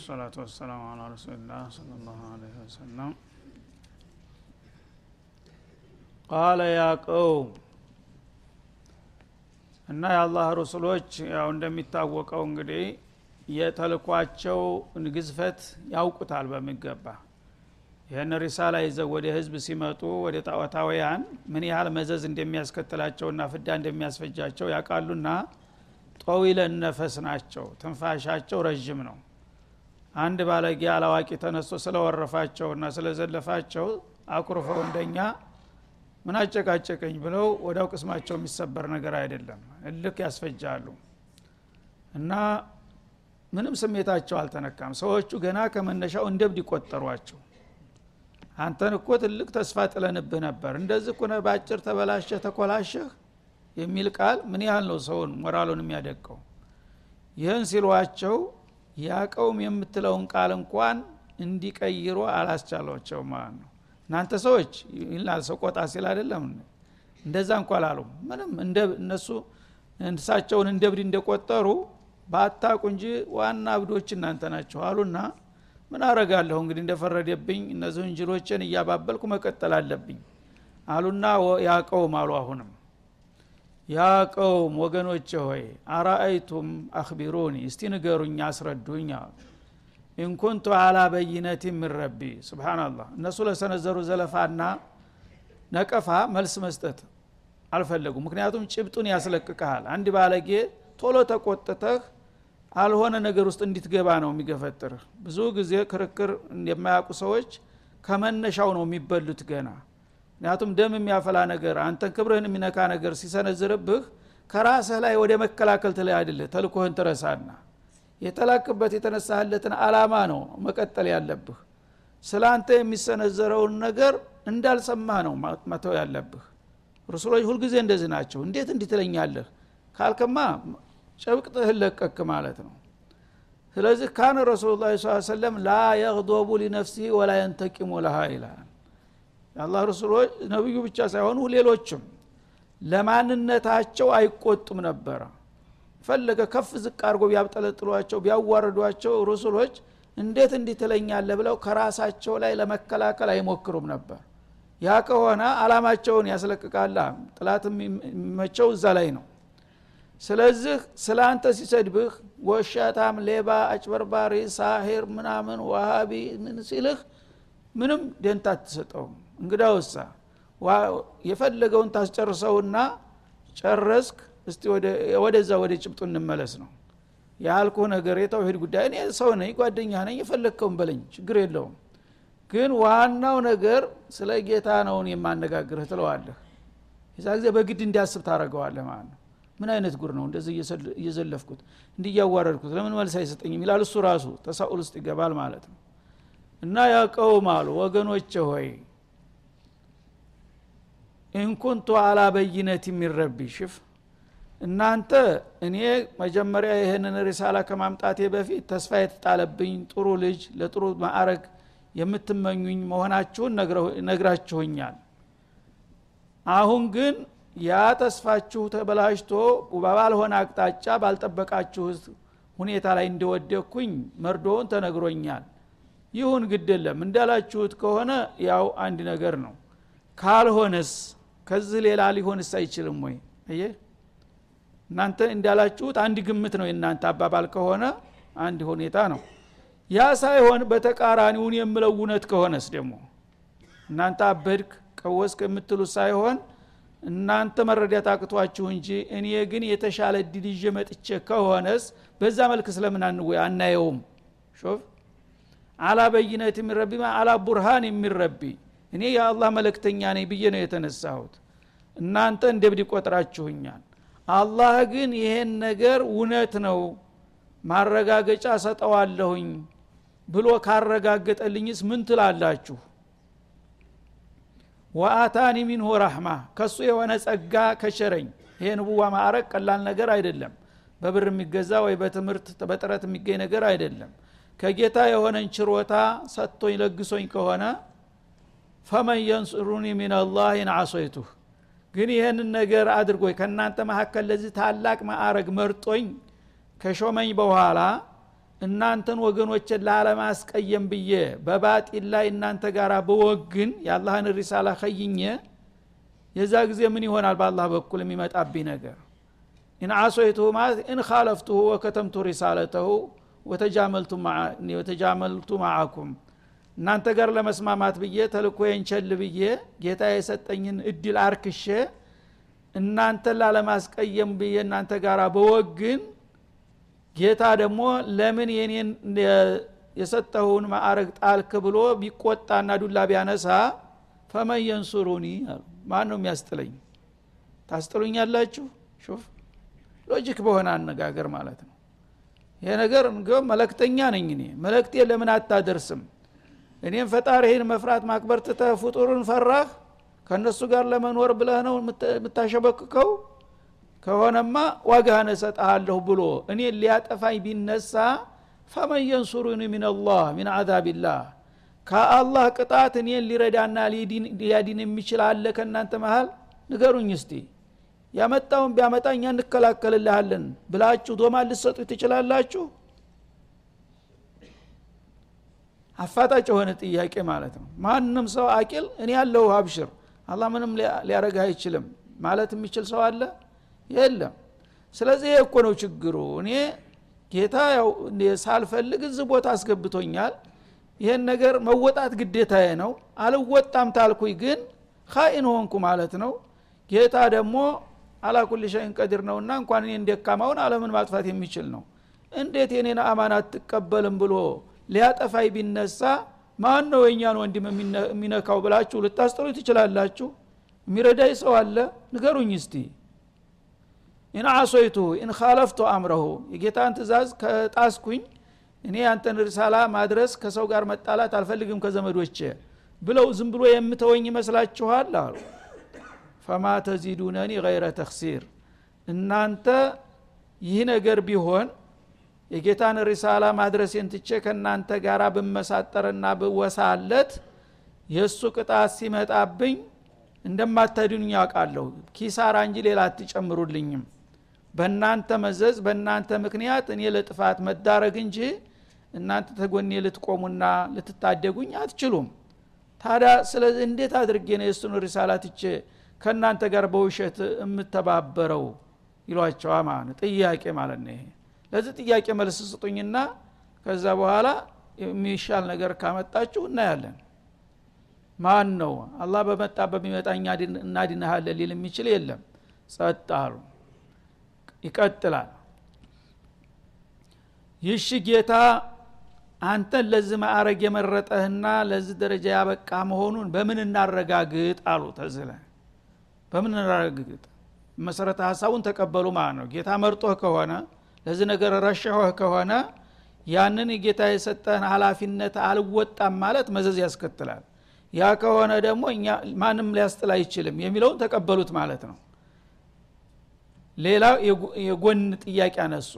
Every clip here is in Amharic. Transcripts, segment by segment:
ወሰላቱ ወሰላሙ አላ ረሱሊላህ ሰለ ላሁ አለህ ወሰለም ቃለ ያ ቀውም እና የአላህ ረሱሎች ያው እንደሚታወቀው እንግዲህ የተልኳቸው ግዝፈት ያውቁታል በሚገባ። ይህን ሪሳላ ይዘው ወደ ህዝብ ሲመጡ ወደ ጣዖታውያን ምን ያህል መዘዝ እንደሚያስከትላቸውና ፍዳ እንደሚያስፈጃቸው ያውቃሉና ጦዊለ ነፈስ ናቸው። ትንፋሻቸው ረዥም ነው አንድ ባለጌ አላዋቂ ተነስቶ ስለወረፋቸውና ስለዘለፋቸው አኩርፈው እንደኛ ምን አጨቃጨቀኝ ብለው ወዳው ቅስማቸው የሚሰበር ነገር አይደለም። እልክ ያስፈጃሉ። እና ምንም ስሜታቸው አልተነካም። ሰዎቹ ገና ከመነሻው እንደብድ ይቆጠሯቸው። አንተን እኮ ትልቅ ተስፋ ጥለንብህ ነበር። እንደዚህ ኩነ በአጭር ተበላሸህ ተኮላሸህ የሚል ቃል ምን ያህል ነው ሰውን ሞራሉን የሚያደቀው? ይህን ሲሏቸው ያቀውም የምትለውን ቃል እንኳን እንዲቀይሩ አላስቻሏቸው ማለት ነው። እናንተ ሰዎች ይላል ሰው ቆጣ ሲል አይደለም እንደዛ እንኳ ላሉ ምንም እነሱ እንስሳቸውን እንደ ብድ እንደቆጠሩ ባታቁ እንጂ ዋና እብዶች እናንተ ናቸው አሉና ምን አረጋለሁ እንግዲህ እንደፈረደብኝ እነዚህ እንጅሎችን እያባበልኩ መቀጠል አለብኝ አሉና ያቀውም አሉ አሁንም ያቀውም ወገኖች ሆይ አራአይቱም አክቢሩኒ እስቲ ንገሩኝ አስረዱኝ አሉ። ኢንኩንቱ አላ በይነት ምን ረቢ ስብናላህ እነሱ ለሰነዘሩ ዘለፋና ነቀፋ መልስ መስጠት አልፈለጉም። ምክንያቱም ጭብጡን ያስለቅቀሃል። አንድ ባለጌ ቶሎ ተቆጥተህ አልሆነ ነገር ውስጥ እንዲትገባ ነው የሚገፈጥርህ ብዙ ጊዜ ክርክር የማያውቁ ሰዎች ከመነሻው ነው የሚበሉት ገና ምክንያቱም ደም የሚያፈላ ነገር አንተን ክብርህን የሚነካ ነገር ሲሰነዝርብህ ከራስህ ላይ ወደ መከላከል ትላይ አይደለ ተልኮህን ትረሳና። የተላክበት የተነሳህለትን አላማ ነው መቀጠል ያለብህ። ስለ አንተ የሚሰነዘረውን ነገር እንዳልሰማህ ነው መተው ያለብህ። ርሱሎች ሁልጊዜ እንደዚህ ናቸው። እንዴት እንዲትለኛለህ ካልከማ ጨብቅጥህን ለቀክ ማለት ነው። ስለዚህ ካነ ረሱሉ ላ ሰለም ላ የግዶቡ ሊነፍሲህ ወላ የንተቂሙ ለሃ ይላል የአላህ ረሱሎች ነቢዩ ብቻ ሳይሆኑ ሌሎችም ለማንነታቸው አይቆጡም ነበረ። ፈለገ ከፍ ዝቅ አድርጎ ቢያብጠለጥሏቸው ቢያዋርዷቸው ሩሱሎች እንዴት እንዲህ ትለኛለህ ብለው ከራሳቸው ላይ ለመከላከል አይሞክሩም ነበር። ያ ከሆነ አላማቸውን ያስለቅቃላ። ጥላት የሚመቸው እዛ ላይ ነው። ስለዚህ ስለ አንተ ሲሰድብህ ወሻታም ሌባ አጭበርባሪ ሳሄር ምናምን ዋሃቢ ምን ሲልህ ምንም ደንታ አትሰጠውም እንግዳ ውሳ የፈለገውን ታስጨርሰውና ጨረስክ እስቲ ወደዛ ወደ ጭብጡ እንመለስ ነው። ያልኩ ነገር የተውሂድ ጉዳይ እኔ ሰው ነኝ ጓደኛ ነኝ የፈለግከውን በለኝ ችግር የለውም። ግን ዋናው ነገር ስለ ጌታ ነውን የማነጋግርህ ትለዋለህ። የዛ ጊዜ በግድ እንዲያስብ ታደረገዋለህ ማለት ነው። ምን አይነት ጉር ነው እንደዚህ እየዘለፍኩት እንዲህ እያዋረድኩት ለምን መልስ አይሰጠኝም ይላል። እሱ ራሱ ተሳኡል ውስጥ ይገባል ማለት ነው። እና ያቀውም አሉ ወገኖች ሆይ ኢንኩንቱ አላ በይነት የሚረቢ ሽፍ እናንተ እኔ መጀመሪያ ይህንን ሪሳላ ከማምጣቴ በፊት ተስፋ የተጣለብኝ ጥሩ ልጅ ለጥሩ ማዕረግ የምትመኙኝ መሆናችሁን ነግራችሁኛል። አሁን ግን ያ ተስፋችሁ ተበላሽቶ ባልሆነ አቅጣጫ ባልጠበቃችሁት ሁኔታ ላይ እንደወደኩኝ መርዶውን ተነግሮኛል። ይሁን ግድ የለም። እንዳላችሁት ከሆነ ያው አንድ ነገር ነው። ካልሆነስ ከዚህ ሌላ ሊሆንስ አይችልም ወይ? አየ እናንተ እንዳላችሁት አንድ ግምት ነው የእናንተ አባባል ከሆነ አንድ ሁኔታ ነው። ያ ሳይሆን በተቃራኒውን የምለው እውነት ከሆነስ ደግሞ እናንተ አበድክ ቀወስክ የምትሉት ሳይሆን እናንተ መረዳት አቅቷችሁ እንጂ እኔ ግን የተሻለ እድል መጥቼ ከሆነስ በዛ መልክ ስለምን አናየውም። ሾፍ? አላ በይነት የሚረቢ አላ ቡርሃን የሚረቢ እኔ የአላህ መለክተኛ ነኝ ብዬ ነው የተነሳሁት እናንተ እንደ ብድ ቆጥራችሁኛል አላህ ግን ይሄን ነገር እውነት ነው ማረጋገጫ ሰጠዋለሁኝ ብሎ ካረጋገጠልኝስ ምን ትላላችሁ? ወአታኒ ሚንሁ ረሕማ ከሱ የሆነ ጸጋ ከሸረኝ። ይሄ ንቡዋ ማዕረግ ቀላል ነገር አይደለም። በብር የሚገዛ ወይ በትምህርት በጥረት የሚገኝ ነገር አይደለም። ከጌታ የሆነን ችሮታ ሰጥቶኝ ለግሶኝ ከሆነ ፈመን የንስሩኒ ሚንላህ ኢንዓሶይቱህ ግን ይህንን ነገር አድርጎ ከእናንተ መካከል ለዚህ ታላቅ ማዕረግ መርጦኝ ከሾመኝ በኋላ እናንተን ወገኖችን ላለማስቀየም ብዬ በ باطل ላይ እናንተ ጋር ብወግን የአላህን رسالة ከይኘ የዛ ጊዜ ምን ይሆናል? በአላህ በኩል የሚመጣብኝ ነገር። إن عصيته ማለት إن خالفته وكتمت رسالته وتجاملت معكم እናንተ ጋር ለመስማማት ብዬ ተልኮዬን ቸል ብዬ ጌታ የሰጠኝን እድል አርክሼ እናንተን ላለማስቀየም ብዬ እናንተ ጋር ብወግን ጌታ ደግሞ ለምን የኔን የሰጠውን ማዕረግ ጣልክ ብሎ ቢቆጣና ዱላ ቢያነሳ فمن ينصرني አሉ። ማን ነው የሚያስጥለኝ? ታስጥሉኛላችሁ? شوف logic በሆነ አነጋገር ማለት ነው። ይሄ ነገር መልክተኛ ነኝ እኔ። መልክቴን ለምን አታደርስም እኔም ፈጣሪህን መፍራት ማክበር ትተህ ፍጡርን ፈራህ? ከእነሱ ጋር ለመኖር ብለህ ነው የምታሸበክከው ከሆነማ ዋጋህን እሰጠሃለሁ ብሎ እኔ ሊያጠፋኝ ቢነሳ ፈመን የንሱሩኒ ሚንላህ ሚን አዛቢላህ ከአላህ ቅጣት እኔን ሊረዳና ሊያዲን የሚችል አለ ከእናንተ መሃል? ንገሩኝ እስቲ። ያመጣውን ቢያመጣ እኛ እንከላከልልሃለን ብላችሁ ዶማ ልሰጡ ትችላላችሁ አፋጣጭ የሆነ ጥያቄ ማለት ነው። ማንም ሰው አቂል እኔ ያለው አብሽር አላህ ምንም ሊያረግ አይችልም ማለት የሚችል ሰው አለ? የለም። ስለዚህ እኮ ነው ችግሩ። እኔ ጌታ ያው ሳልፈልግ እዚህ ቦታ አስገብቶኛል። ይህን ነገር መወጣት ግዴታዬ ነው። አልወጣም ታልኩኝ ግን ካኢን ሆንኩ ማለት ነው። ጌታ ደግሞ አላኩል ሸይን ቀዲር ነውና እንኳን እኔ እንደካማውን አለምን ማጥፋት የሚችል ነው። እንዴት የኔን أمانة አትቀበልም ብሎ ሊያጠፋኝ ቢነሳ ማን ነው የእኛን ወንድም የሚነካው ብላችሁ ልታስጥሉ ትችላላችሁ? የሚረዳኝ ሰው አለ? ንገሩኝ እስቲ። إن عصيت إن خالفت أمره። የጌታን ትእዛዝ ከጣስኩኝ እኔ አንተን رسالة ማድረስ ከሰው ጋር መጣላት አልፈልግም ከዘመዶቼ ብለው ዝም ብሎ የምተወኝ ይመስላችኋል? አሉ። فما تزيدونني غير تخسير እናንተ ይህ ነገር ቢሆን የጌታን ሪሳላ ማድረሴን ትቼ ከእናንተ ጋር ብመሳጠርና ብወሳለት የእሱ ቅጣት ሲመጣብኝ እንደማታድኑኝ ያውቃለሁ ኪሳራ እንጂ ሌላ አትጨምሩልኝም። በእናንተ መዘዝ በእናንተ ምክንያት እኔ ለጥፋት መዳረግ እንጂ እናንተ ተጎኔ ልትቆሙና ልትታደጉኝ አትችሉም። ታዲያ ስለዚህ እንዴት አድርጌ ነው የእሱን ሪሳላ ትቼ ከእናንተ ጋር በውሸት የምተባበረው? ይሏቸዋ ማለት ጥያቄ ማለት ነው ይሄ ለዚህ ጥያቄ መልስ ስጡኝና ከዛ በኋላ የሚሻል ነገር ካመጣችሁ እናያለን። ማን ነው አላህ በመጣ በሚመጣ እናድንሃለን ሊል የሚችል የለም። ጸጥ ይቀጥላል። ይሽ ጌታ አንተን ለዚህ ማዕረግ የመረጠህና ለዚህ ደረጃ ያበቃ መሆኑን በምን እናረጋግጥ አሉ ተዝለ። በምን እናረጋግጥ? መሰረተ ሀሳቡን ተቀበሉ ማለት ነው። ጌታ መርጦህ ከሆነ ለዚህ ነገር ረሻሆህ ከሆነ ያንን ጌታ የሰጠህን ሀላፊነት አልወጣም ማለት መዘዝ ያስከትላል። ያ ከሆነ ደግሞ ማንም ሊያስጥል አይችልም የሚለውን ተቀበሉት ማለት ነው። ሌላው የጎን ጥያቄ አነሱ።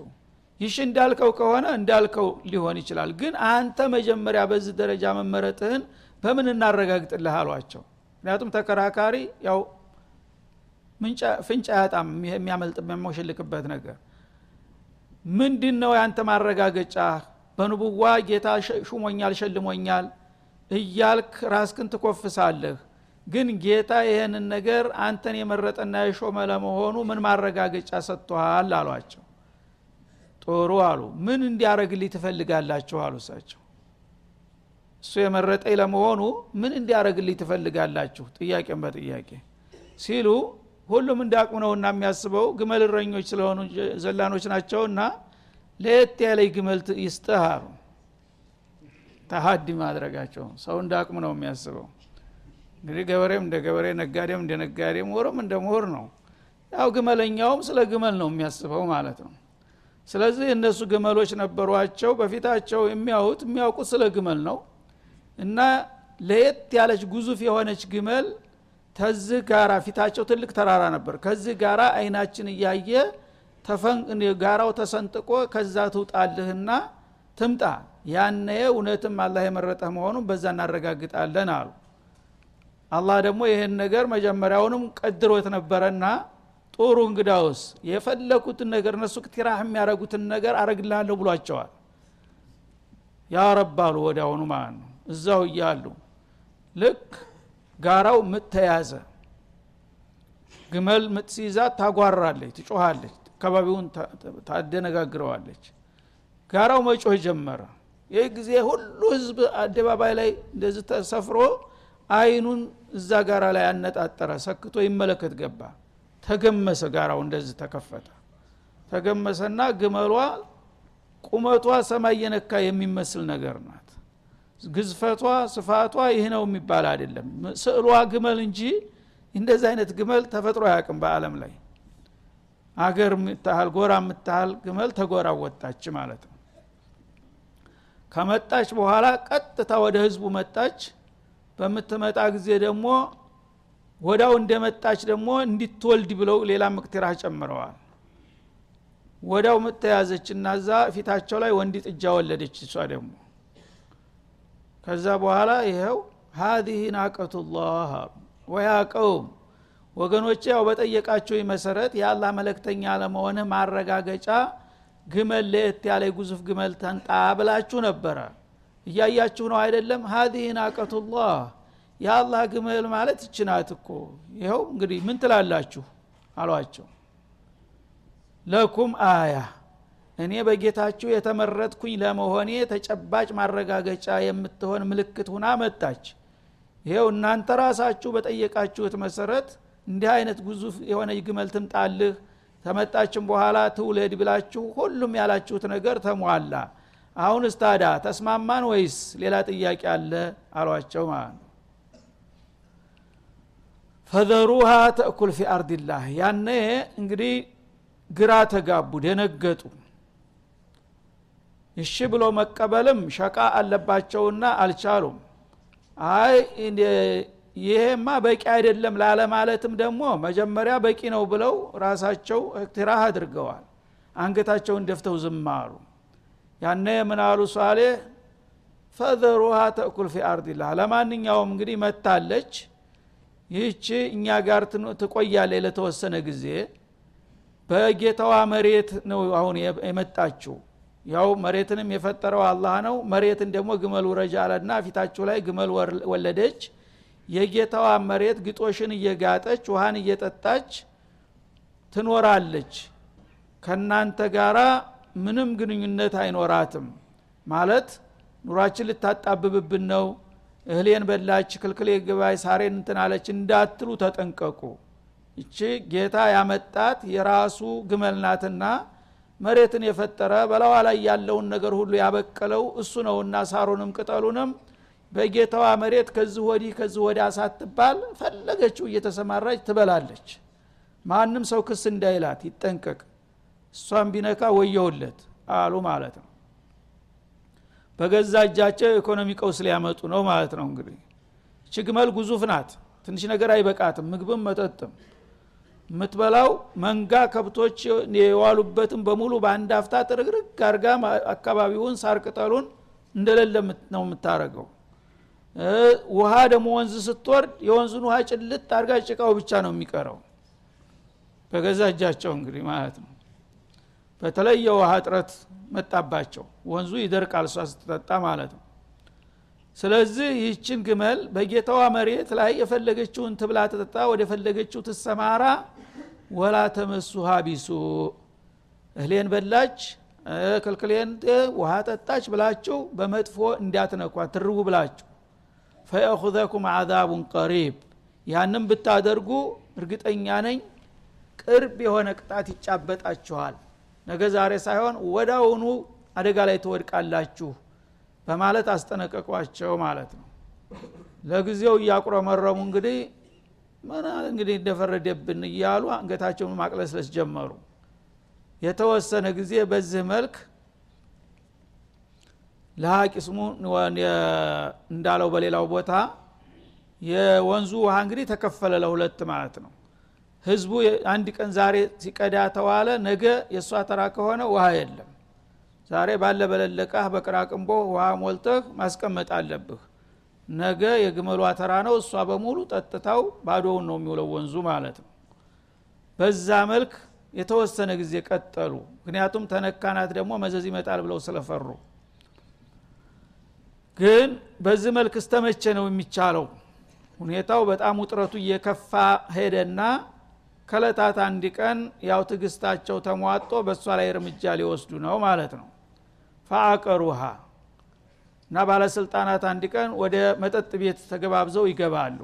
ይሽ እንዳልከው ከሆነ እንዳልከው ሊሆን ይችላል ግን አንተ መጀመሪያ በዚህ ደረጃ መመረጥህን በምን እናረጋግጥልህ አሏቸው። ምክንያቱም ተከራካሪ ያው ፍንጭ አያጣም የሚያመልጥ የሚያሞሽልቅበት ነገር ምንድን ነው ያንተ ማረጋገጫ? በንቡዋ ጌታ ሹሞኛል ሸልሞኛል እያልክ ራስክን ትኮፍሳለህ። ግን ጌታ ይህንን ነገር አንተን የመረጠና የሾመ ለመሆኑ ምን ማረጋገጫ ሰጥቶሃል? አሏቸው። ጥሩ አሉ። ምን እንዲያረግልኝ ትፈልጋላችሁ? አሉ እሳቸው። እሱ የመረጠኝ ለመሆኑ ምን እንዲያረግልኝ ትፈልጋላችሁ? ጥያቄን በጥያቄ ሲሉ ሁሉም እንዳቅሙ ነውና የሚያስበው ግመል እረኞች ስለሆኑ ዘላኖች ናቸውና ለየት ያለይ ግመል ይስጥህ አሉ። ተሀዲ ማድረጋቸው ሰው እንዳቅሙ ነው የሚያስበው። እንግዲህ ገበሬም እንደ ገበሬ ነጋዴም እንደ ነጋዴ ምሁርም እንደ ምሁር ነው። ያው ግመለኛውም ስለ ግመል ነው የሚያስበው ማለት ነው። ስለዚህ እነሱ ግመሎች ነበሯቸው በፊታቸው የሚያዩት የሚያውቁት ስለ ግመል ነው። እና ለየት ያለች ጉዙፍ የሆነች ግመል ተዝህ ጋራ ፊታቸው ትልቅ ተራራ ነበር። ከዚህ ጋራ አይናችን እያየ ጋራው ተሰንጥቆ ከዛ ትውጣልህና ትምጣ። ያነ እውነትም አላህ የመረጠህ መሆኑን በዛ እናረጋግጣለን አሉ። አላህ ደግሞ ይህን ነገር መጀመሪያውንም ቀድሮት ነበረና ጥሩ እንግዳውስ የፈለኩትን ነገር እነሱ ክትራህ የሚያደረጉትን ነገር አረግልሃለሁ ብሏቸዋል። ያ ረባሉ ወዲያውኑ ማለት ነው። እዛው እያሉ ልክ ጋራው ምጥ ተያዘ። ግመል ምጥ ሲይዛት ታጓራለች ትጮሃለች አካባቢውን ታደነጋግረዋለች። ጋራው መጮህ ጀመረ። ይህ ጊዜ ሁሉ ህዝብ አደባባይ ላይ እንደዚህ ተሰፍሮ አይኑን እዛ ጋራ ላይ አነጣጠረ ሰክቶ ይመለከት ገባ። ተገመሰ ጋራው እንደዚህ ተከፈተ። ተገመሰና ግመሏ ቁመቷ ሰማይ የነካ የሚመስል ነገር ናት ግዝፈቷ ስፋቷ ይህ ነው የሚባል አይደለም። ስዕሏ ግመል እንጂ እንደዚህ አይነት ግመል ተፈጥሮ አያውቅም በአለም ላይ። አገር የምታህል ጎራ የምታህል ግመል ተጎራ ወጣች ማለት ነው። ከመጣች በኋላ ቀጥታ ወደ ህዝቡ መጣች። በምትመጣ ጊዜ ደግሞ ወዳው እንደመጣች ደግሞ እንዲትወልድ ብለው ሌላ ምቅትራ ጨምረዋል። ወዳው ምተያዘች እና እዛ ፊታቸው ላይ ወንድ ጥጃ ወለደች እሷ ደግሞ ከዛ በኋላ ይኸው ሀዚህ ናቀቱላህ ወያ ቀውም ያው በጠየቃቸው መሰረት የአላህ መለክተኛ ለመሆንህ ማረጋገጫ ግመል ለየት ያለ ጉዙፍ ግመል ተንጣ ብላችሁ ነበረ። እያያችሁ ነው አይደለም? ሀዚህ ናቀቱላህ የአላህ ግመል ማለት ይችናት እኮ። ይኸው እንግዲህ ምን ትላላችሁ? አሏቸው። ለኩም አያ እኔ በጌታችሁ የተመረጥኩኝ ለመሆኔ ተጨባጭ ማረጋገጫ የምትሆን ምልክት ሁና መጣች። ይሄው እናንተ ራሳችሁ በጠየቃችሁት መሰረት እንዲህ አይነት ግዙፍ የሆነ ግመል ትምጣልህ ተመጣችን በኋላ ትውለድ ብላችሁ ሁሉም ያላችሁት ነገር ተሟላ። አሁን እስታዳ ተስማማን ወይስ ሌላ ጥያቄ አለ? አሏቸው ማለት ነው። ፈዘሩሃ ተእኩል ፊ አርድላህ ያነ እንግዲህ ግራ ተጋቡ ደነገጡ እሺ ብሎ መቀበልም ሸቃ አለባቸውና አልቻሉም። አይ ይሄማ በቂ አይደለም ላለማለትም ደግሞ መጀመሪያ በቂ ነው ብለው ራሳቸው እክትራህ አድርገዋል። አንገታቸውን ደፍተው ዝም አሉ። ያነ ምናሉ ሷሌህ ፈዘሩሃ ተእኩል ፊ አርድላህ ለማንኛውም እንግዲህ መታለች። ይህች እኛ ጋር ትቆያለ ለተወሰነ ጊዜ። በጌታዋ መሬት ነው አሁን የመጣችው ያው መሬትንም የፈጠረው አላህ ነው። መሬትን ደግሞ ግመል ውረጅ አለና ፊታችሁ ላይ ግመል ወለደች። የጌታዋ መሬት ግጦሽን እየጋጠች ውሃን እየጠጣች ትኖራለች። ከናንተ ጋራ ምንም ግንኙነት አይኖራትም። ማለት ኑሯችን ልታጣብብብን ነው። እህሌን በላች ክልክሌ ግባይ ሳሬን እንትናለች እንዳትሉ ተጠንቀቁ። እቺ ጌታ ያመጣት የራሱ ግመል ናትና መሬትን የፈጠረ በላዋ ላይ ያለውን ነገር ሁሉ ያበቀለው እሱ ነውና ሳሩንም ቅጠሉንም በጌታዋ መሬት ከዚህ ወዲህ ከዚህ ወዲያ ሳትባል ፈለገችው እየተሰማራች ትበላለች። ማንም ሰው ክስ እንዳይላት ይጠንቀቅ። እሷን ቢነካ ወየውለት አሉ ማለት ነው። በገዛ እጃቸው ኢኮኖሚ ቀውስ ሊያመጡ ነው ማለት ነው እንግዲህ። ችግመል ጉዙፍ ናት። ትንሽ ነገር አይበቃትም። ምግብም መጠጥም የምትበላው መንጋ ከብቶች የዋሉበትም በሙሉ በአንድ አፍታ ጥርግርግ አርጋ አካባቢውን ሳር ቅጠሉን እንደሌለ ነው የምታረገው። ውሃ ደግሞ ወንዝ ስትወርድ የወንዙን ውሃ ጭልጥ አርጋ ጭቃው ብቻ ነው የሚቀረው። በገዛ እጃቸው እንግዲህ ማለት ነው። በተለይ የውሃ እጥረት መጣባቸው። ወንዙ ይደርቃል እሷ ስትጠጣ ማለት ነው ስለዚህ ይህችን ግመል በጌታዋ መሬት ላይ የፈለገችውን ትብላ ትጠጣ ወደ ፈለገችው ትሰማራ። ወላ ተመሱሃ ቢሱ። እህሌን በላች ክልክሌን ውሃ ጠጣች ብላችሁ በመጥፎ እንዲያትነኳ ትርቡ ብላችሁ። ፈየኹዘኩም አዛቡን ቀሪብ። ያንም ብታደርጉ እርግጠኛ ነኝ ቅርብ የሆነ ቅጣት ይጫበጣችኋል። ነገ ዛሬ ሳይሆን ወዳውኑ አደጋ ላይ ትወድቃላችሁ በማለት አስጠነቀቋቸው ማለት ነው። ለጊዜው እያቁረመረሙ እንግዲህ ምን እንግዲህ እንደፈረደብን እያሉ አንገታቸውን ማቅለስለስ ጀመሩ። የተወሰነ ጊዜ በዚህ መልክ ለሀቂስሙ እንዳለው በሌላው ቦታ የወንዙ ውሃ እንግዲህ ተከፈለ ለሁለት ማለት ነው። ህዝቡ አንድ ቀን ዛሬ ሲቀዳ ተዋለ ነገ የእሷ ተራ ከሆነ ውሃ የለም ዛሬ ባለ በለለቃህ በቅራቅንቦ ውሃ ሞልተህ ማስቀመጥ አለብህ። ነገ የግመሏ ተራ ነው እሷ በሙሉ ጠጥታው ባዶውን ነው የሚውለው ወንዙ ማለት ነው። በዛ መልክ የተወሰነ ጊዜ ቀጠሉ። ምክንያቱም ተነካናት ደግሞ መዘዝ ይመጣል ብለው ስለፈሩ። ግን በዚህ መልክ እስተመቼ ነው የሚቻለው። ሁኔታው በጣም ውጥረቱ እየከፋ ሄደና ከለታት አንድ ቀን ያው ትግስታቸው ተሟጦ በእሷ ላይ እርምጃ ሊወስዱ ነው ማለት ነው ፈአቀሩሃ። እና ባለስልጣናት አንድ ቀን ወደ መጠጥ ቤት ተገባብዘው ይገባሉ።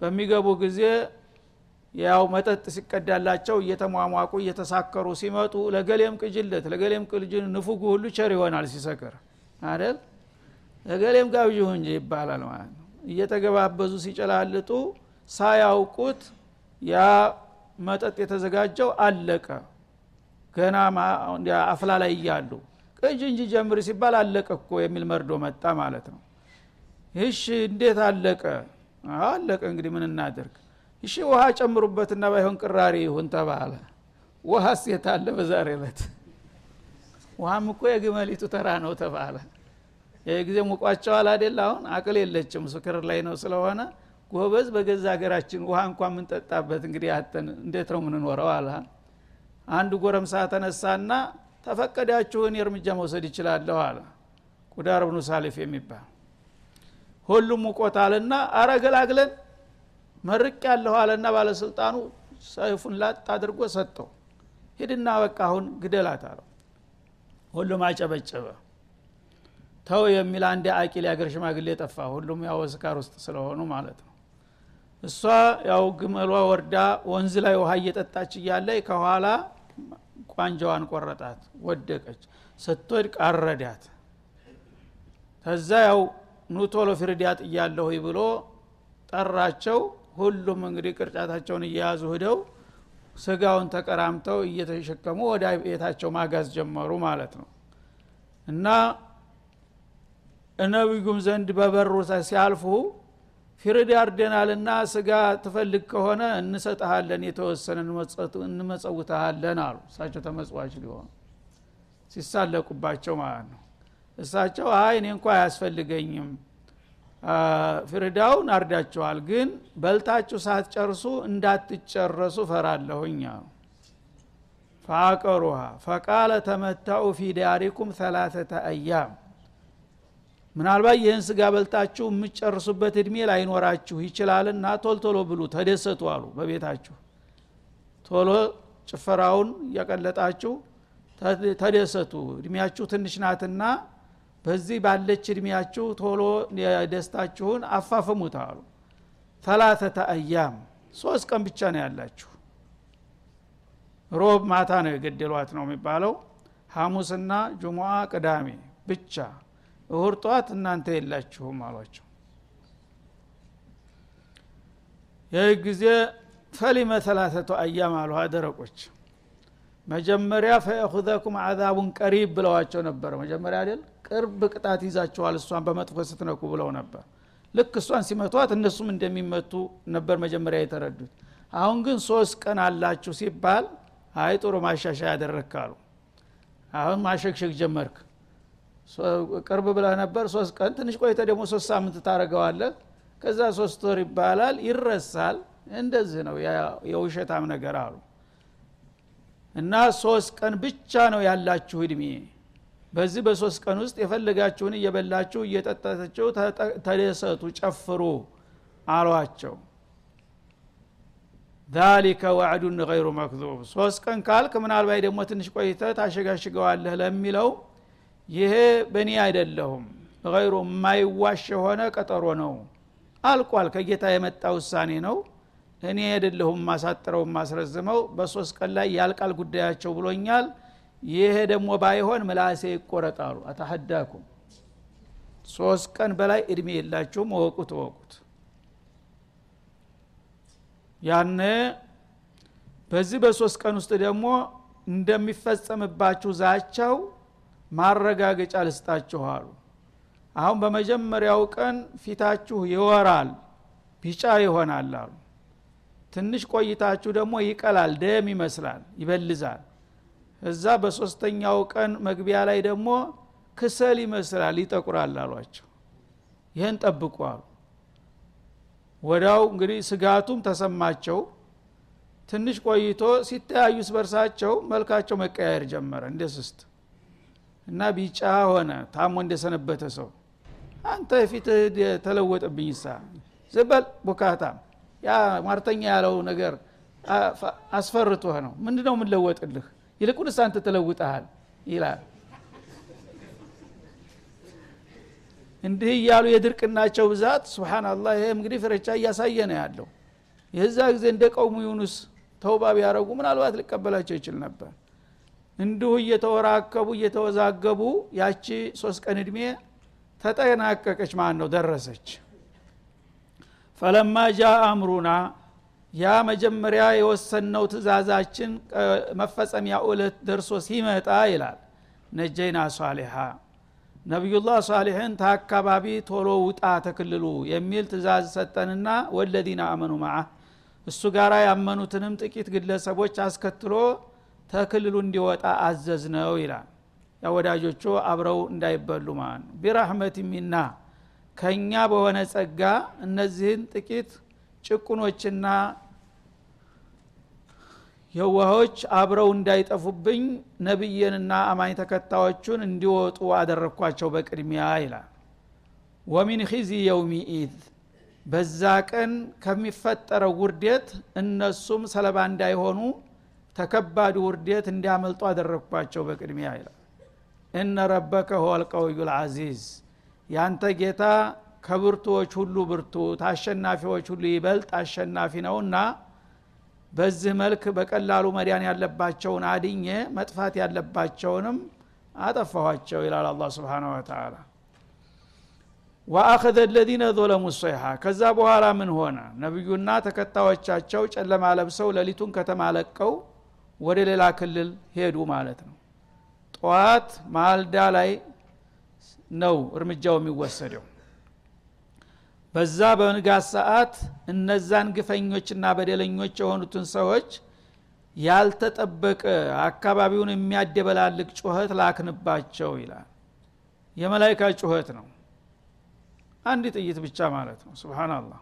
በሚገቡ ጊዜ ያው መጠጥ ሲቀዳላቸው እየተሟሟቁ እየተሳከሩ ሲመጡ ለገሌም ቅጅለት ለገሌም ቅጅል ንፉጉ ሁሉ ቸር ይሆናል ሲሰክር። አይደል? ለገሌም ጋብዥሁ እንጂ ይባላል ማለት ነው። እየተገባበዙ ሲጨላልጡ ሳያውቁት ያ መጠጥ የተዘጋጀው አለቀ። ገና አፍላ ላይ እያሉ ቅጅ እንጂ ጀምር ሲባል አለቀ እኮ የሚል መርዶ መጣ ማለት ነው። ይሽ እንዴት አለቀ? አለቀ እንግዲህ ምን እናደርግ እሺ ውሃ ጨምሩበትና ባይሆን ቅራሪ ይሁን ተባለ። ውሃ ሴት አለ በዛሬ ዕለት? ውሃም እኮ የግመሊቱ ተራ ነው ተባለ። ይህ ጊዜ ሙቋቸዋል አደል አሁን አቅል የለችም ስክር ላይ ነው ስለሆነ ጎበዝ በገዛ ሀገራችን ውሃ እንኳ የምንጠጣበት እንግዲህ አተን እንዴት ነው ምንኖረው አለ። አንድ ጎረምሳ ተነሳና ተፈቀዳችሁን የእርምጃ መውሰድ ይችላለሁ አለ። ቁዳር ብኑ ሳሊፍ የሚባል ሁሉም ሙቆታልና አረገላግለን መርቅ ያለሁ አለና ባለስልጣኑ ሰይፉን ላጥ አድርጎ ሰጠው። ሂድና በቃ አሁን ግደላት አለው። ሁሉም አጨበጨበ። ተው የሚል አንድ አቂል የአገር ሽማግሌ ጠፋ። ሁሉም ያው ስካር ውስጥ ስለሆኑ ማለት ነው። እሷ ያው ግመሏ ወርዳ ወንዝ ላይ ውሃ እየጠጣች እያለ ከኋላ ቋንጃዋን ቆረጣት ወደቀች ስትወድቅ አረዳት። ከዛ ያው ኑቶሎ ፊርዲያጥ እያለሁ ብሎ ጠራቸው። ሁሉም እንግዲህ ቅርጫታቸውን እየያዙ ሂደው ስጋውን ተቀራምተው እየተሸከሙ ወደ ቤታቸው ማጋዝ ጀመሩ ማለት ነው። እና ነቢዩም ዘንድ በበሩ ሲያልፉ ፍሪዳ አርደናልና ስጋ ትፈልግ ከሆነ እንሰጠሃለን የተወሰነ እንመጸውተሃለን አሉ። እሳቸው ተመጽዋች ሊሆኑ ሲሳለቁባቸው ማለት ነው። እሳቸው አይ እኔ እንኳ አያስፈልገኝም ፍሪዳውን አርዳችኋል ግን በልታችሁ ሳትጨርሱ እንዳትጨረሱ እፈራለሁኝ አሉ። ፈቃለ ተመታኡ ፊ ዳሪኩም ሰላተተ አያም ምናልባት ይህን ስጋ በልታችሁ የምትጨርሱበት እድሜ ላይኖራችሁ ይችላልና ቶል ቶሎ ብሉ ተደሰቱ አሉ በቤታችሁ። ቶሎ ጭፈራውን እያቀለጣችሁ ተደሰቱ። እድሜያችሁ ትንሽ ናትና በዚህ ባለች እድሜያችሁ ቶሎ ደስታችሁን አፋፍሙት አሉ። ተላተተ አያም ሶስት ቀን ብቻ ነው ያላችሁ። ሮብ ማታ ነው የገደሏት ነው የሚባለው። ሐሙስና ጁሙአ ቅዳሜ ብቻ እሁር ጠዋት እናንተ የላችሁም አሏቸው። ይህ ጊዜ ፈሊመ ተላተቱ አያም አሉ አደረቆች መጀመሪያ ፈየኹዘኩም አዛቡን ቀሪብ ብለዋቸው ነበረ መጀመሪያ አይደል? ቅርብ ቅጣት ይዛቸዋል እሷን በመጥፎ ስትነኩ ብለው ነበር። ልክ እሷን ሲመቷት እነሱም እንደሚመቱ ነበር መጀመሪያ የተረዱት። አሁን ግን ሶስት ቀን አላችሁ ሲባል አይ ጥሩ ማሻሻ ያደረግካሉ አሁን ማሸግሸግ ጀመርክ ቅርብ ብለህ ነበር። ሶስት ቀን ትንሽ ቆይተ ደግሞ ሶስት ሳምንት ታደረገዋለህ ከዛ ሶስት ወር ይባላል። ይረሳል። እንደዚህ ነው የውሸታም ነገር አሉ። እና ሶስት ቀን ብቻ ነው ያላችሁ እድሜ። በዚህ በሶስት ቀን ውስጥ የፈለጋችሁን እየበላችሁ እየጠጣችሁ ተደሰቱ ጨፍሩ አሏቸው። ዛሊከ ዋዕዱን ገይሩ መክዙብ። ሶስት ቀን ካልክ ምናልባት ደግሞ ትንሽ ቆይተ ታሸጋሽገዋለህ ለሚለው ይሄ በእኔ አይደለሁም ገይሩ የማይዋሽ የሆነ ቀጠሮ ነው አልቋል። ከጌታ የመጣ ውሳኔ ነው። እኔ አይደለሁም ማሳጥረው ማስረዝመው በሶስት ቀን ላይ ያልቃል ጉዳያቸው ብሎኛል። ይሄ ደግሞ ባይሆን ምላሴ ይቆረጣሉ። አተሐዳኩም ሶስት ቀን በላይ እድሜ የላችሁም ወቁት ወቁት ያነ በዚህ በሶስት ቀን ውስጥ ደግሞ እንደሚፈጸምባችሁ ዛቻው ማረጋገጫ ልስጣችሁ አሉ። አሁን በመጀመሪያው ቀን ፊታችሁ ይወራል ቢጫ ይሆናል አሉ። ትንሽ ቆይታችሁ ደግሞ ይቀላል ደም ይመስላል ይበልዛል። እዛ በሶስተኛው ቀን መግቢያ ላይ ደግሞ ክሰል ይመስላል ይጠቁራል አሏቸው። ይህን ጠብቁ አሉ። ወዳው እንግዲህ ስጋቱም ተሰማቸው። ትንሽ ቆይቶ ሲተያዩስ በርሳቸው መልካቸው መቀያየር ጀመረ። እንደ ስስት እና ቢጫ ሆነ ታሞ እንደሰነበተ ሰው። አንተ ፊት ተለወጠብኝ ሳ ዝበል ቡካታም ያ ሟርተኛ ያለው ነገር አስፈርቶህ ነው። ምንድ ነው የምንለወጥልህ? ይልቁንስ አንተ ተለውጠሃል ይላል። እንዲህ እያሉ የድርቅናቸው ብዛት ስብናላህ ይሄ እንግዲህ ፍረቻ እያሳየ ነው ያለው። የዛ ጊዜ እንደ ቀውሙ ዩኑስ ተውባ ቢያደረጉ ምናልባት ሊቀበላቸው ይችል ነበር እንዲሁ እየተወራከቡ እየተወዛገቡ ያቺ ሶስት ቀን እድሜ ተጠናቀቀች። ማን ነው ደረሰች። ፈለማ ጃ አምሩና ያ መጀመሪያ የወሰነው ትእዛዛችን መፈጸሚያ እለት ደርሶ ሲመጣ ይላል ነጀይና ሷሊሃ። ነቢዩላህ ሷሊሕን ተአካባቢ ቶሎ ውጣ ተክልሉ የሚል ትእዛዝ ሰጠንና ወለዲና አመኑ መዓ እሱ ጋር ያመኑትንም ጥቂት ግለሰቦች አስከትሎ ተክልሉ እንዲወጣ አዘዝ ነው ይላል። ያ ወዳጆቹ አብረው እንዳይበሉ ማለት ቢራህመት ሚና ከእኛ በሆነ ጸጋ እነዚህን ጥቂት ጭቁኖችና የዋሆች አብረው እንዳይጠፉብኝ ነቢይንና አማኝ ተከታዮቹን እንዲወጡ አደረግኳቸው በቅድሚያ ይላል። ወሚን ኺዚ የውሚኢዝ በዛ ቀን ከሚፈጠረው ውርደት እነሱም ሰለባ እንዳይሆኑ ተከባዱ ውርደት እንዲያመልጡ አደረግኳቸው በቅድሚያ ይላል። እነ ረበከ ሆ አልቀውዩ ልዓዚዝ ያንተ ጌታ ከብርቱዎች ሁሉ ብርቱ ታሸናፊዎች ሁሉ ይበልጥ አሸናፊ ነውና በዚህ መልክ በቀላሉ መዳን ያለባቸውን አድኜ መጥፋት ያለባቸውንም አጠፋኋቸው ይላል አላ ስብን ወተላ ወአኸዘ ለዚነ ظለሙ ሶይሓ ከዛ በኋላ ምን ሆነ? ነቢዩና ተከታዮቻቸው ጨለማ ለብሰው ሌሊቱን ከተማ ለቀው ወደ ሌላ ክልል ሄዱ ማለት ነው። ጠዋት ማልዳ ላይ ነው እርምጃው የሚወሰደው። በዛ በንጋት ሰዓት እነዛን ግፈኞችና በደለኞች የሆኑትን ሰዎች ያልተጠበቀ አካባቢውን የሚያደበላልቅ ጩኸት ላክንባቸው ይላል። የመላይካ ጩኸት ነው። አንድ ጥይት ብቻ ማለት ነው። ስብናላህ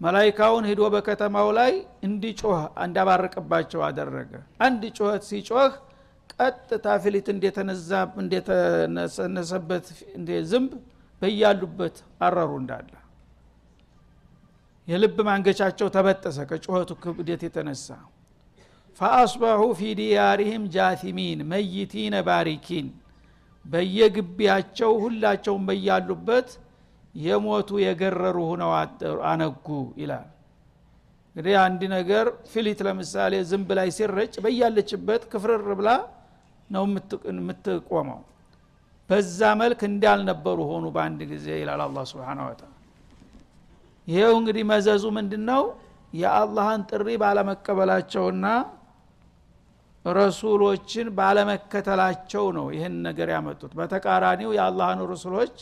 መላይካውን ሂዶ በከተማው ላይ እንዲጮህ እንዳባርቅባቸው አደረገ። አንድ ጩኸት ሲጮህ ቀጥታ ፊሊት እንደተነሰበት ዝንብ በያሉበት አረሩ እንዳለ። የልብ ማንገቻቸው ተበጠሰ ከጩኸቱ ክብደት የተነሳ። ፈአስበሑ ፊ ዲያሪህም ጃቲሚን መይቲነ ባሪኪን። በየግቢያቸው ሁላቸውም በያሉበት የሞቱ የገረሩ ሁነው አነጉ ይላል። እንግዲህ አንድ ነገር ፊሊት ለምሳሌ ዝንብ ላይ ሲረጭ በያለችበት ክፍርር ብላ ነው የምትቆመው በዛ መልክ እንዳልነበሩ ሆኑ በአንድ ጊዜ ይላል አላ ስብን ወተላ ይሄው እንግዲህ መዘዙ ምንድን ነው የአላህን ጥሪ ባለመቀበላቸውና ረሱሎችን ባለመከተላቸው ነው ይህን ነገር ያመጡት። በተቃራኒው የአላህን ረሱሎች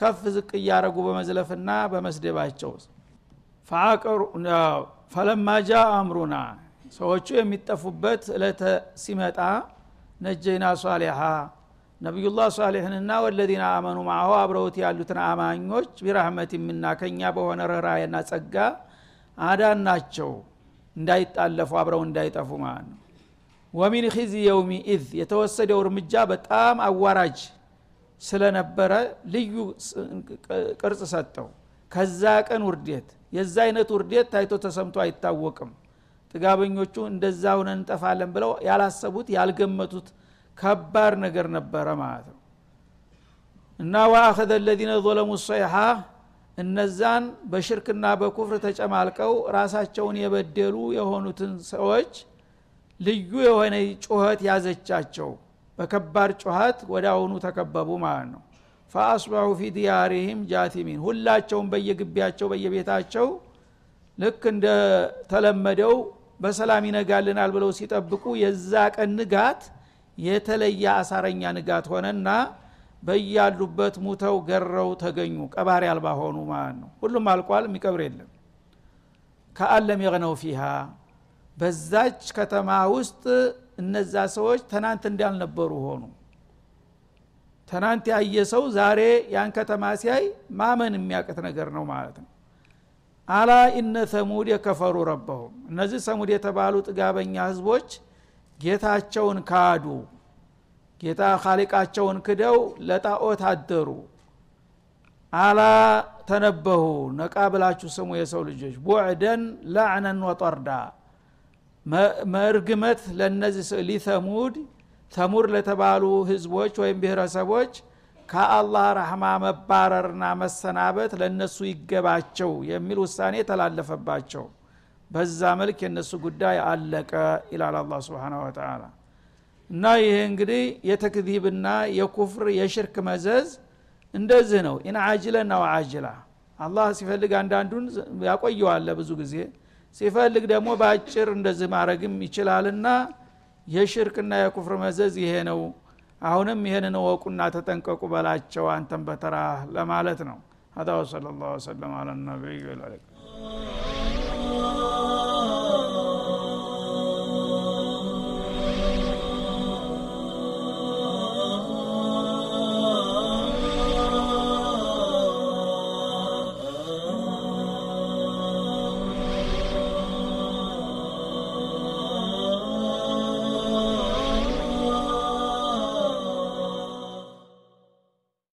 ከፍ ዝቅ እያረጉ በመዝለፍና በመስደባቸው። جاء أمرنا ሰዎቹ የሚጠፉበት እለት ሲመጣ نجينا صالحا ነቢዩላህ ሷሊሕንና والذين آمنوا معه አብረውት ያሉትን አማኞች برحمة منا ከኛ በሆነ ርኅራኄና ጸጋ አዳንናቸው። እንዳይጣለፉ አብረው እንዳይጠፉ ማለት ነው። ومن خزي يومئذ የተወሰደው እርምጃ በጣም አዋራጅ ስለነበረ ልዩ ቅርጽ ሰጠው። ከዛ ቀን ውርዴት የዛ አይነት ውርዴት ታይቶ ተሰምቶ አይታወቅም። ጥጋበኞቹ እንደዛ ሁነን እንጠፋለን ብለው ያላሰቡት ያልገመቱት ከባድ ነገር ነበረ ማለት ነው። እና ወአኸዘ ለዚነ ظለሙ ሰይሓ እነዛን በሽርክና በኩፍር ተጨማልቀው ራሳቸውን የበደሉ የሆኑትን ሰዎች ልዩ የሆነ ጩኸት ያዘቻቸው በከባድ ጩኸት ወደ አሁኑ ተከበቡ ማለት ነው። ፈአስባሑ ፊ ዲያሪህም ጃቲሚን ሁላቸውም በየግቢያቸው በየቤታቸው ልክ እንደተለመደው በሰላም ይነጋልናል ብለው ሲጠብቁ የዛ ቀን ንጋት የተለየ አሳረኛ ንጋት ሆነና በያሉበት ሙተው ገረው ተገኙ። ቀባሪ አልባ ሆኑ ማለት ነው። ሁሉም አልቋል የሚቀብር የለም። ከአለም የቅነው ፊሃ በዛች ከተማ ውስጥ እነዛ ሰዎች ትናንት እንዳልነበሩ ሆኑ። ትናንት ያየ ሰው ዛሬ ያን ከተማ ሲያይ ማመን የሚያቅት ነገር ነው ማለት ነው። አላ ኢነ ሰሙድ የከፈሩ ረበሁም። እነዚህ ሰሙድ የተባሉ ጥጋበኛ ህዝቦች ጌታቸውን ካዱ ጌታ ካሊቃቸውን ክደው ለጣዖት አደሩ። አላ ተነበሁ ነቃ ብላችሁ ስሙ የሰው ልጆች። ቡዕደን ላዕነን ወጠርዳ መርግመት ለነዚህ ሊተሙድ ተሙር ለተባሉ ህዝቦች ወይም ብሔረሰቦች ከአላህ ረህማ መባረርና መሰናበት ለእነሱ ይገባቸው የሚል ውሳኔ ተላለፈባቸው። በዛ መልክ የእነሱ ጉዳይ አለቀ ይላል አላ ስብን ወተላ እና ይሄ እንግዲህ የተክዚብና የኩፍር የሽርክ መዘዝ እንደዚህ ነው። ኢንአጅለን አው አጅላ አላህ ሲፈልግ አንዳንዱን ያቆየዋለ ብዙ ጊዜ ሲፈልግ ደግሞ በአጭር እንደዚህ ማድረግም ይችላልና የሽርክና የኩፍር መዘዝ ይሄ ነው አሁንም ይህንን ወቁና ተጠንቀቁ በላቸው አንተን በተራ ለማለት ነው هذا وصلى الله وسلم على النبي والعليكم